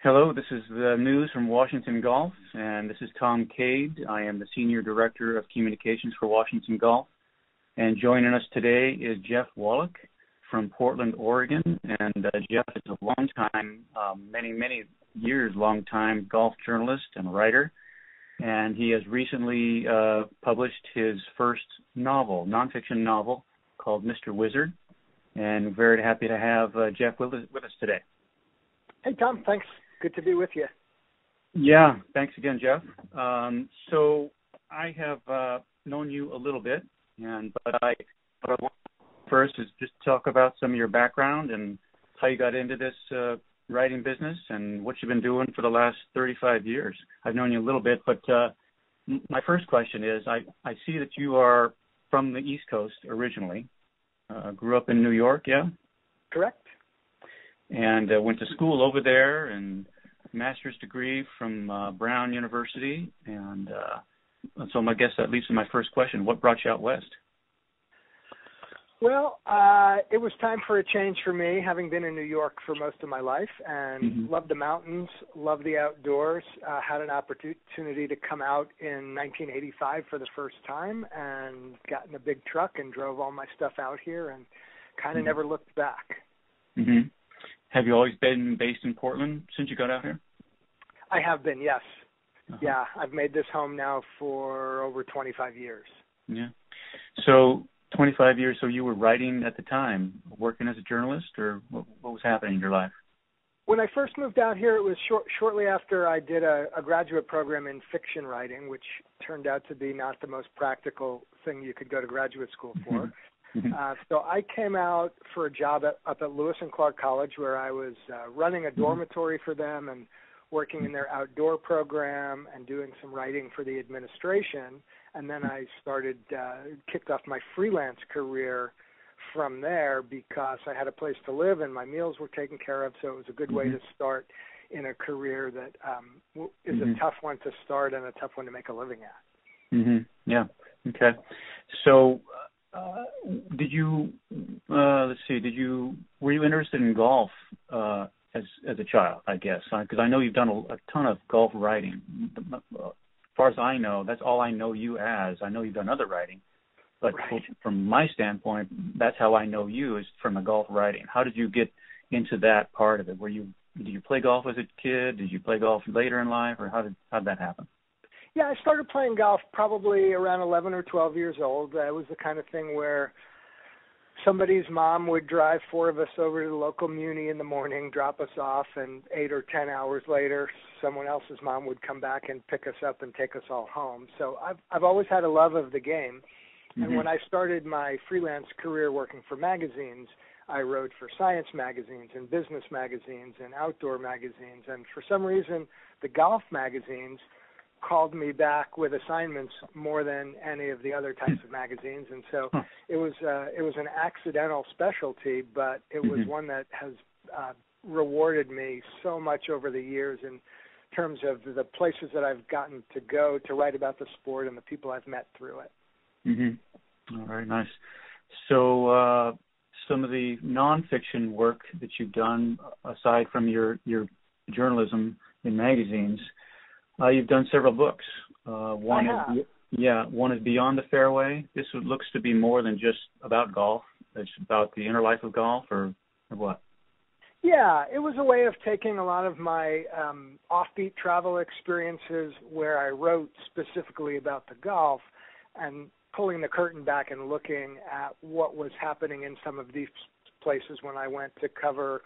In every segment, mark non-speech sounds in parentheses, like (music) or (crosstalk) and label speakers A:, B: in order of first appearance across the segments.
A: Hello, this is the news from Washington Golf, and this is Tom Cade. I am the Senior Director of Communications for Washington Golf. And joining us today is Jeff Wallach from Portland, Oregon. And uh, Jeff is a long time, um, many, many years long time golf journalist and writer. And he has recently uh, published his first novel, nonfiction novel, called Mr. Wizard. And very happy to have uh, Jeff with us, with us today.
B: Hey, Tom. Thanks Good to be with you.
A: Yeah, thanks again, Jeff. Um, so I have uh, known you a little bit, and but I what I want first is just talk about some of your background and how you got into this uh, writing business and what you've been doing for the last 35 years. I've known you a little bit, but uh, my first question is I I see that you are from the East Coast originally. Uh, grew up in New York, yeah?
B: Correct
A: and uh, went to school over there and master's degree from uh, Brown University. And uh, so I guess that leads to my first question: What brought you out west?
B: Well, uh, it was time for a change for me, having been in New York for most of my life and mm-hmm. loved the mountains, loved the outdoors. Uh, had an opportunity to come out in 1985 for the first time and got in a big truck and drove all my stuff out here and kind of mm-hmm. never looked back.
A: Mm-hmm. Have you always been based in Portland since you got out here?
B: I have been, yes. Uh-huh. Yeah, I've made this home now for over 25 years.
A: Yeah. So 25 years. So you were writing at the time, working as a journalist, or what, what was happening in your life?
B: When I first moved out here, it was short, shortly after I did a, a graduate program in fiction writing, which turned out to be not the most practical thing you could go to graduate school for. Mm-hmm. Mm-hmm. Uh, so I came out for a job at, up at Lewis and Clark College, where I was uh, running a mm-hmm. dormitory for them and working in their outdoor program and doing some writing for the administration. And then I started uh, kicked off my freelance career from there because I had a place to live and my meals were taken care of. So it was a good way mm-hmm. to start in a career that um, is mm-hmm. a tough one to start and a tough one to make a living at.
A: Mhm. Yeah. Okay. So uh, did you uh, let's see? Did you were you interested in golf uh, as as a child? I guess because I know you've done a, a ton of golf writing. As far as I know, that's all I know you as. I know you've done other writing, but
B: right.
A: from my standpoint, that's how I know you is from the golf writing. How did you get into that part of it? Were you did you play golf as a kid? Did you play golf later in life, or how did how did that happen?
B: Yeah, I started playing golf probably around 11 or 12 years old. That was the kind of thing where somebody's mom would drive four of us over to the local muni in the morning, drop us off, and eight or ten hours later, someone else's mom would come back and pick us up and take us all home. So I've I've always had a love of the game. Mm-hmm. And when I started my freelance career working for magazines, I wrote for science magazines and business magazines and outdoor magazines. And for some reason, the golf magazines called me back with assignments more than any of the other types of magazines and so huh. it was uh it was an accidental specialty but it was mm-hmm. one that has uh rewarded me so much over the years in terms of the places that I've gotten to go to write about the sport and the people I've met through it.
A: Mhm. All right, nice. So uh some of the nonfiction work that you've done aside from your your journalism in magazines uh, you've done several books. Uh, one is yeah, one is Beyond the Fairway. This looks to be more than just about golf. It's about the inner life of golf, or, or what?
B: Yeah, it was a way of taking a lot of my um, offbeat travel experiences where I wrote specifically about the golf and pulling the curtain back and looking at what was happening in some of these places when I went to cover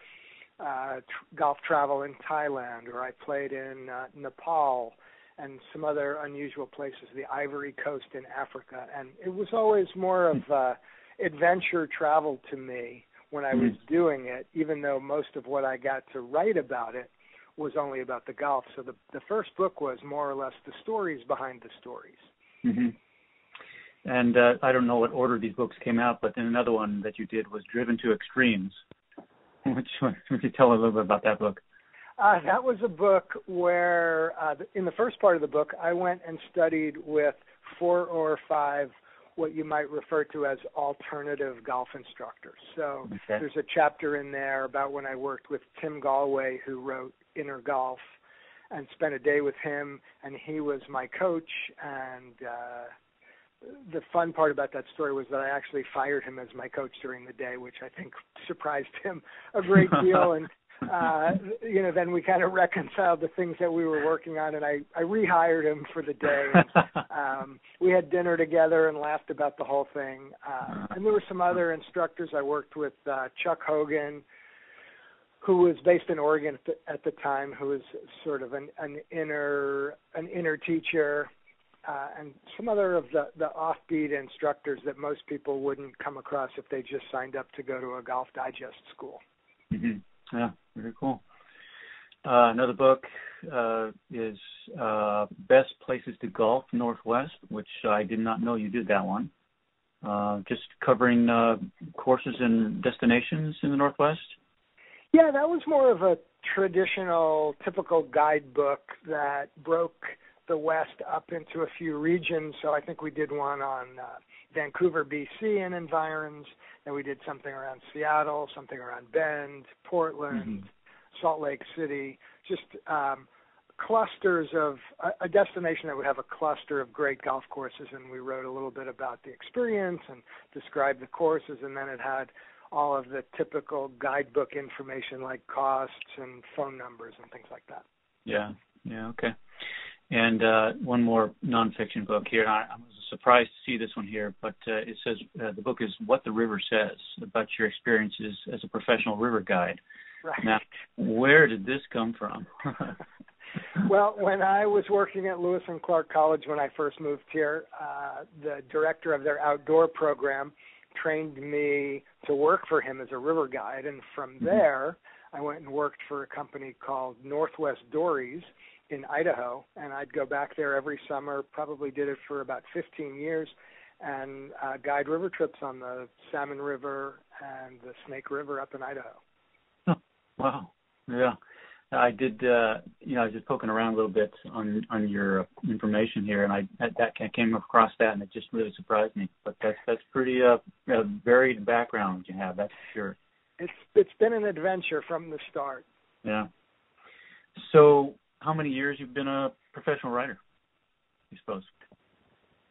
B: uh, tr- golf travel in Thailand, or I played in uh, Nepal and some other unusual places, the Ivory Coast in Africa, and it was always more of uh, adventure travel to me when I was mm-hmm. doing it, even though most of what I got to write about it was only about the golf. So the the first book was more or less the stories behind the stories.
A: Mm-hmm. And uh, I don't know what order these books came out, but then another one that you did was Driven to Extremes. (laughs) Which one? Would you tell a little bit about that book?
B: Uh, that was a book where, uh, in the first part of the book, I went and studied with four or five what you might refer to as alternative golf instructors. So
A: Okay.
B: there's a chapter in there about when I worked with Tim Gallwey, who wrote Inner Golf, and spent a day with him, and he was my coach. And uh, the fun part about that story was that I actually fired him as my coach during the day, which I think surprised him a great (laughs) deal. and uh, you know, then we kind of reconciled the things that we were working on, and I I rehired him for the day. And, (laughs) um, we had dinner together and laughed about the whole thing. Uh, and there were some other instructors I worked with, uh, Chuck Hogan, who was based in Oregon at the, at the time, who was sort of an, an inner an inner teacher, uh, and some other of the the offbeat instructors that most people wouldn't come across if they just signed up to go to a Golf Digest school.
A: hmm Yeah, very cool. Uh, another book uh, is uh, Best Places to Golf Northwest, which I did not know you did that one. Uh, just covering uh, courses and destinations in the Northwest.
B: Yeah, that was more of a traditional, typical guidebook that broke the West up into a few regions. So I think we did one on uh, Vancouver, BC, and environs. Then we did something around Seattle, something around Bend, Portland,
A: Mhm.
B: Salt Lake City. Just um, clusters of a, a destination that would have a cluster of great golf courses, and we wrote a little bit about the experience and described the courses, and then it had all of the typical guidebook information like costs and phone numbers and things like that.
A: Yeah, yeah, okay. And uh, one more nonfiction book here. I, I was surprised to see this one here, but uh, it says uh, the book is "What the River Says" about your experiences as a professional river guide.
B: Right.
A: Now, where did this come from? (laughs)
B: well, when I was working at Lewis and Clark College when I first moved here, uh, the director of their outdoor program trained me to work for him as a river guide, and from
A: Mhm.
B: there, I went and worked for a company called Northwest Dories in Idaho, and I'd go back there every summer. Probably did it for about 15 years, and uh, guide river trips on the Salmon River and the Snake River up in Idaho.
A: Oh, Wow. Yeah. I did uh you know, I was just poking around a little bit on on your information here and I that, that I came across that and it just really surprised me. But that's that's pretty uh a varied background you have, that's for sure.
B: It's it's been an adventure from the start.
A: Yeah. So how many years you've been a professional writer? You suppose?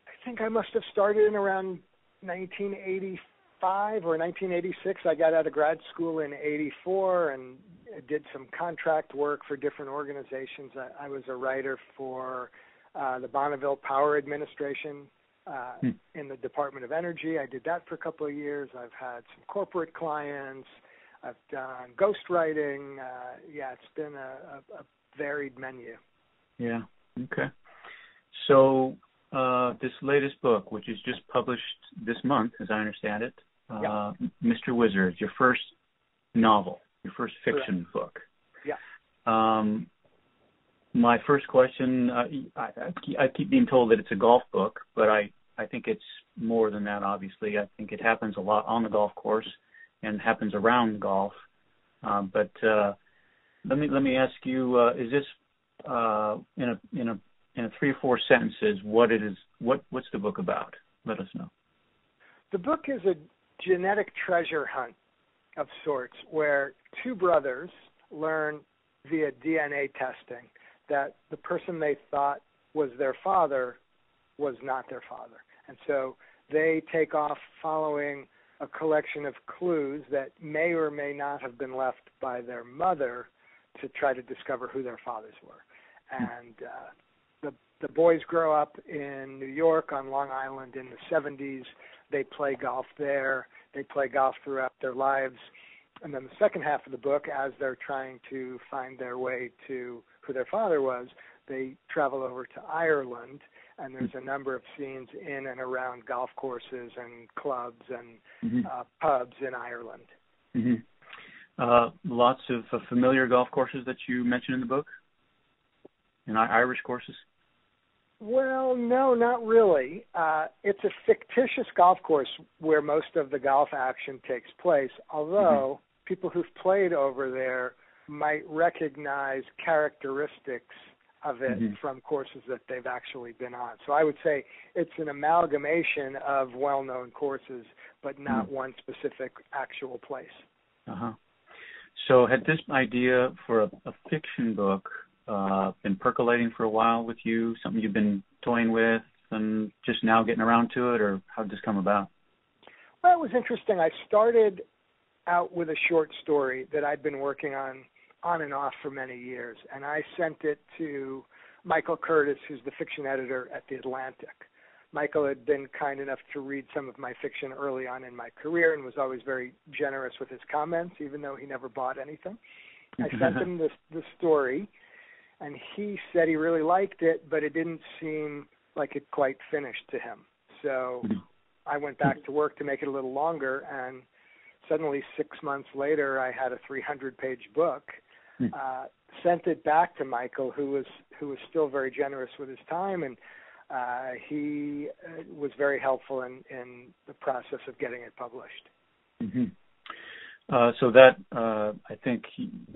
B: I think I must have started in around 1985 or 1986. I got out of grad school in 84 and did some contract work for different organizations. I, I was a writer for uh, the Bonneville Power Administration uh,
A: Hmm.
B: in the Department of Energy. I did that for a couple of years. I've had some corporate clients. I've done ghostwriting. Uh, yeah, it's been a, a, a varied menu.
A: Yeah. Okay. So uh this latest book, which is just published this month, as I understand it, uh. Mr. Wizard, your first novel, your first fiction book.
B: Yeah.
A: Um my first question, uh, I, I keep- I keep being told that it's a golf book, but I, I think it's more than that. Obviously, I think it happens a lot on the golf course and happens around golf. Um, but uh, let me let me ask you: uh, Is this uh, in a in a in a three or four sentences what it is? What what's the book about? Let us know.
B: The book is a genetic treasure hunt of sorts where two brothers learn via DNA testing that the person they thought was their father was not their father. And so they take off following a collection of clues that may or may not have been left by their mother to try to discover who their fathers were. And uh, the the boys grow up in New York on Long Island in the 70s. They play golf there. They play golf throughout their lives. And then the second half of the book, as they're trying to find their way to who their father was, they travel over to Ireland, and there's a number of scenes in and around golf courses and clubs and
A: Mm-hmm.
B: uh, pubs in Ireland.
A: hmm Uh, lots of uh, familiar golf courses that you mentioned in the book, and I- Irish courses.
B: Well, no, not really. Uh, it's a fictitious golf course where most of the golf action takes place, although people who've played over there might recognize characteristics of it
A: Mhm.
B: from courses that they've actually been on. So I would say it's an amalgamation of well-known courses, but not
A: Mhm.
B: one specific actual place.
A: Uh-huh. So had this idea for a, a fiction book uh, been percolating for a while with you? Something you've been toying with and just now getting around to it, or how did this come about?
B: Well, it was interesting. I started out with a short story that I'd been working on on and off for many years, and I sent it to Michael Curtis, who's the fiction editor at The Atlantic. Michael had been kind enough to read some of my fiction early on in my career and was always very generous with his comments, even though he never bought anything. I (laughs) sent him this the story, and he said he really liked it, but it didn't seem like it quite finished to him. So. I went back to work to make it a little longer, and suddenly six months later, I had a 300-page book.
A: Hmm.
B: Uh, sent it back to Michael, who was who was still very generous with his time, and uh, he uh, was very helpful in in the process of getting it published.
A: hmm Uh, so that uh, I think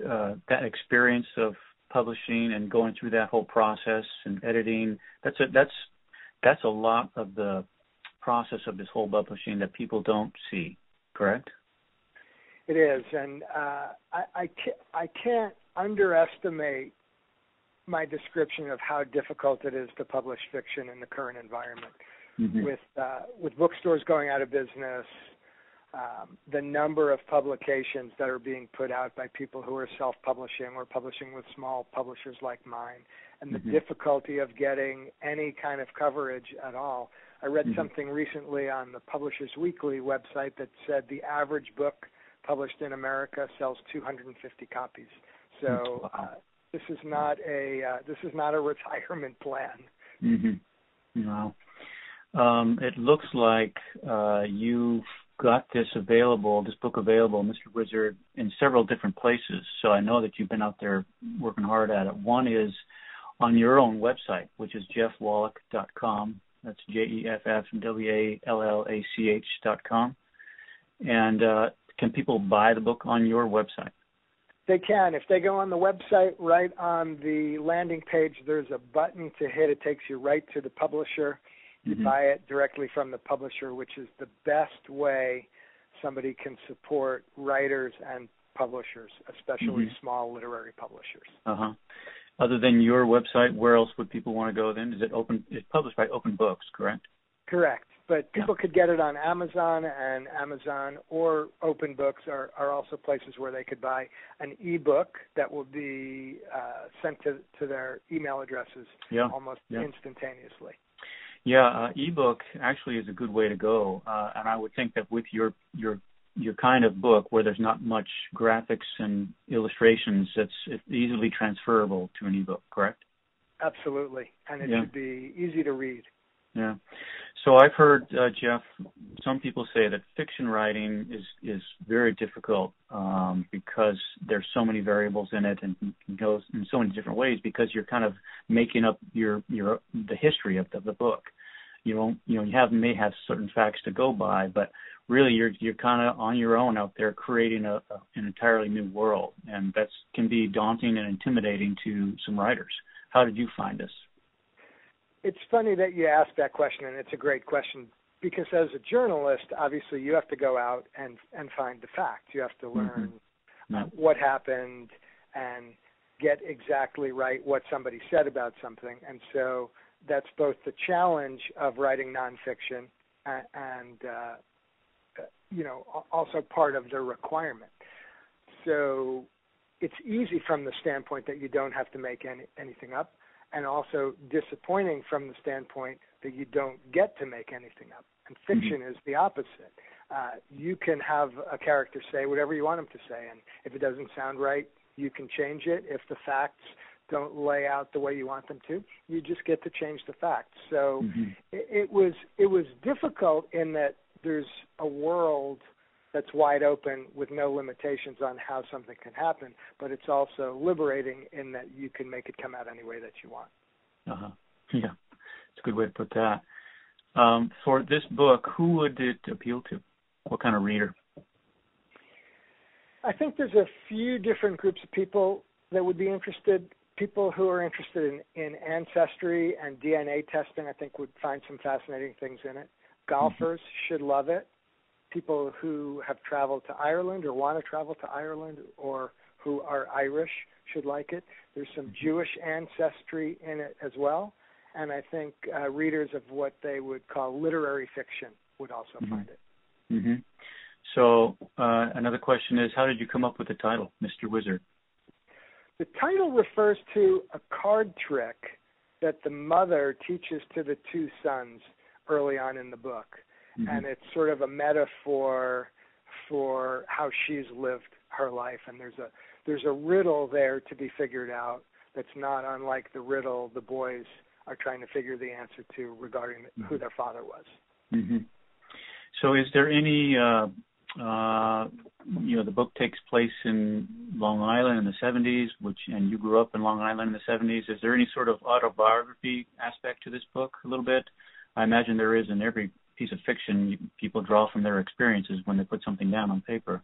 A: uh, that experience of publishing and going through that whole process and editing that's a, that's that's a lot of the process of this whole publishing that people don't see. Correct?
B: It is, and uh, I I can't, I can't underestimate my description of how difficult it is to publish fiction in the current environment.
A: Mhm.
B: with uh, with bookstores going out of business, um, the number of publications that are being put out by people who are self-publishing or publishing with small publishers like mine, and the
A: Mhm.
B: difficulty of getting any kind of coverage at all. I read
A: Mhm.
B: something recently on the Publishers Weekly website that said the average book published in America sells 250 copies. So
A: Wow.
B: uh, this is not a uh, this is not a retirement plan.
A: Mhm. Wow. Um, it looks like uh, you've got this available, this book available, Mr. Wizard, in several different places. So I know that you've been out there working hard at it. One is on your own website, which is jeffwallach.com. That's J E F F W A L L A C H dot com. And uh, can people buy the book on your website?
B: They can. If they go on the website, right on the landing page, there's a button to hit. It takes you right to the publisher. You
A: Mhm.
B: buy it directly from the publisher, which is the best way somebody can support writers and publishers, especially
A: Mhm.
B: small literary publishers.
A: Uh huh. Other than your website, where else would people want to go? Then is it open? It's published by Open Books, correct?
B: Correct. But people could get it on Amazon, and Amazon or Open Books are, are also places where they could buy an ebook that will be uh, sent to, to their email addresses
A: Yeah.
B: almost
A: Yeah.
B: instantaneously.
A: Yeah, uh, ebook actually is a good way to go, uh, and I would think that with your your your kind of book where there's not much graphics and illustrations, it's, it's easily transferable to an ebook. Correct?
B: Absolutely, and it
A: Yeah.
B: should be easy to read.
A: Yeah. So I've heard uh, Jeff. Some people say that fiction writing is is very difficult um, because there's so many variables in it and it goes in so many different ways because you're kind of making up your your the history of the, the book. You don't you know you have may have certain facts to go by, but really you're you're kind of on your own out there creating a, a an entirely new world, and that's can be daunting and intimidating to some writers. How did you find this?
B: It's funny that you asked that question, and it's a great question because as a journalist, obviously you have to go out and and find the facts. You have to learn
A: Yeah.
B: what happened and get exactly right what somebody said about something. And so that's both the challenge of writing nonfiction and, and uh, uh, you know also part of the requirement. So it's easy from the standpoint that you don't have to make any, anything up, and also disappointing from the standpoint that you don't get to make anything up. And fiction is the opposite. Uh, you can have a character say whatever you want him to say, and if it doesn't sound right, you can change it. If the facts don't lay out the way you want them to, you just get to change the facts. So
A: Mhm.
B: it, it was it was difficult in that there's a world that's wide open with no limitations on how something can happen, but it's also liberating in that you can make it come out any way that you want.
A: Uh-huh. Yeah, it's a good way to put that. Um, for this book, who would it appeal to? What kind of reader?
B: I think there's a few different groups of people that would be interested. people who are interested in, in ancestry and DNA testing, I think, would find some fascinating things in it. Golfers mm-hmm. should love it. People who have traveled to Ireland or want to travel to Ireland or who are Irish should like it. There's some mm-hmm. Jewish ancestry in it as well. And I think uh, readers of what they would call literary fiction would also
A: mm-hmm.
B: find it.
A: Mm-hmm. So uh, another question is, how did you come up with the title, Mr. Wizard?
B: The title refers to a card trick that the mother teaches to the two sons early on in the book, mm-hmm. and it's sort of a metaphor for how she's lived her life. And there's a there's a riddle there to be figured out that's not unlike the riddle the boys are trying to figure the answer to regarding mm-hmm. who their father was.
A: Mm-hmm. So, is there any uh, uh, you know, the book takes place in Long Island in the 70s, which, and you grew up in Long Island in the 70s. Is there any sort of autobiography aspect to this book? A little bit. I imagine there is in every piece of fiction. People draw from their experiences when they put something down on paper.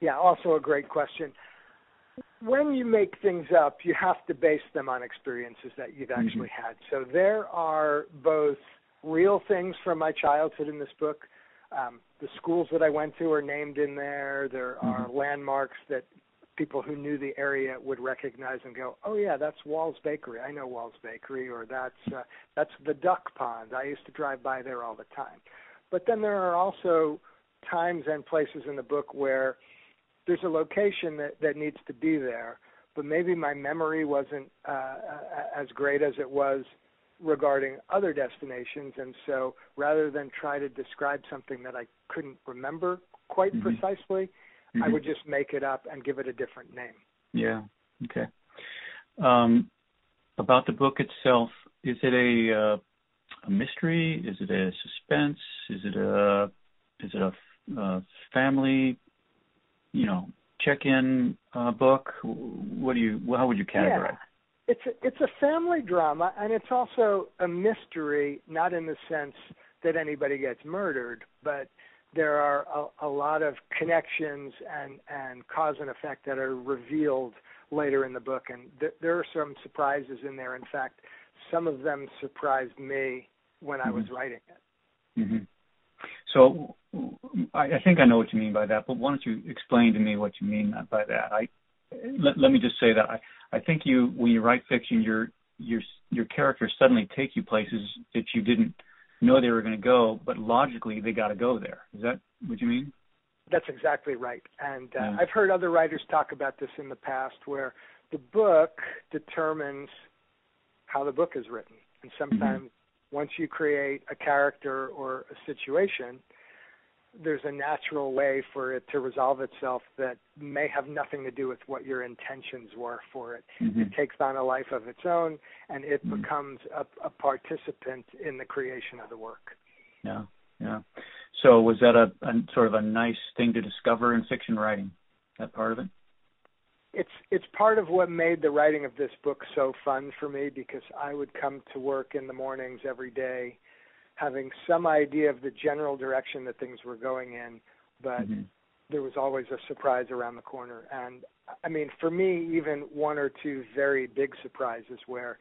B: Yeah, also a great question. When you make things up, you have to base them on experiences that you've mm-hmm. actually mm-hmm. had. So there are both real things from my childhood in this book um, the schools that I went to are named in there. There mm-hmm. are landmarks that people who knew the area would recognize and go, "Oh yeah, that's Wall's Bakery. I know Wall's Bakery." Or that's uh, that's the duck pond. I used to drive by there all the time. But then there are also times and places in the book where there's a location that that needs to be there, but maybe my memory wasn't uh, as great as it was regarding other destinations. And so rather than try to describe something that I couldn't remember quite mm-hmm. precisely, mm-hmm. I would just make it up and give it a different name.
A: Yeah. Okay. Um, about the book itself, is it a uh, a mystery? Is it a suspense? Is it a is it a, a family, you know, check-in uh, book? What do you? How would you categorize?
B: Yeah it's a, it's a family drama and it's also a mystery not in the sense that anybody gets murdered but there are a, a lot of connections and and cause and effect that are revealed later in the book and th- there are some surprises in there in fact some of them surprised me when mm-hmm. I was mm-hmm. writing it
A: mm-hmm. so I, I think I know what you mean by that but why don't you explain to me what you mean by that I let, let me just say that I I think you when you write fiction, your your your characters suddenly take you places that you didn't know they were going to go, but logically they got to go there. Is that what you mean?
B: That's exactly right. And uh, yeah. I've heard other writers talk about this in the past, where the book determines how the book is written, and sometimes mm-hmm. once you create a character or a situation, there's a natural way for it to resolve itself that may have nothing to do with what your intentions were for it. Mm-hmm. It takes on a life of its own, and it mm-hmm. becomes a, a participant in the creation of the work.
A: Yeah, yeah. So was that a, a sort of a nice thing to discover in fiction writing? That part of it.
B: It's it's part of what made the writing of this book so fun for me because I would come to work in the mornings every day having some idea of the general direction that things were going in, but mm-hmm. there was always a surprise around the corner. And I mean, for me, even one or two very big surprises where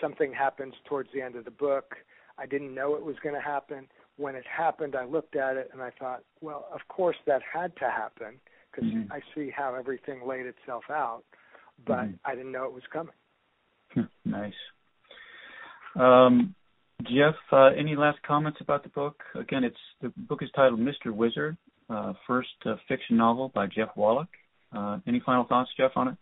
B: something happens towards the end of the book. I didn't know it was going to happen. When it happened, I looked at it and I thought, well, of course that had to happen because mm-hmm. I see how everything laid itself out, but mm-hmm. I didn't know it was coming.
A: nice. Um, Jeff, uh, any last comments about the book? Again, it's the book is titled Mr. Wizard, uh, first uh, fiction novel by Jeff Wallach. Uh, any final thoughts, Jeff, on it?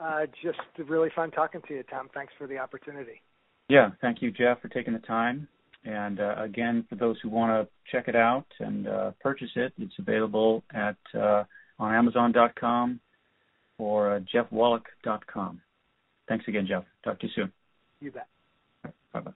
B: Uh, just really fun talking to you, Tom. Thanks for the opportunity.
A: Yeah, thank you, Jeff, for taking the time. And uh, again, for those who want to check it out and purchase it, it's available at on Amazon.com or JeffWallach.com. Thanks again, Jeff. Talk to you soon.
B: You bet.
A: Bye bye.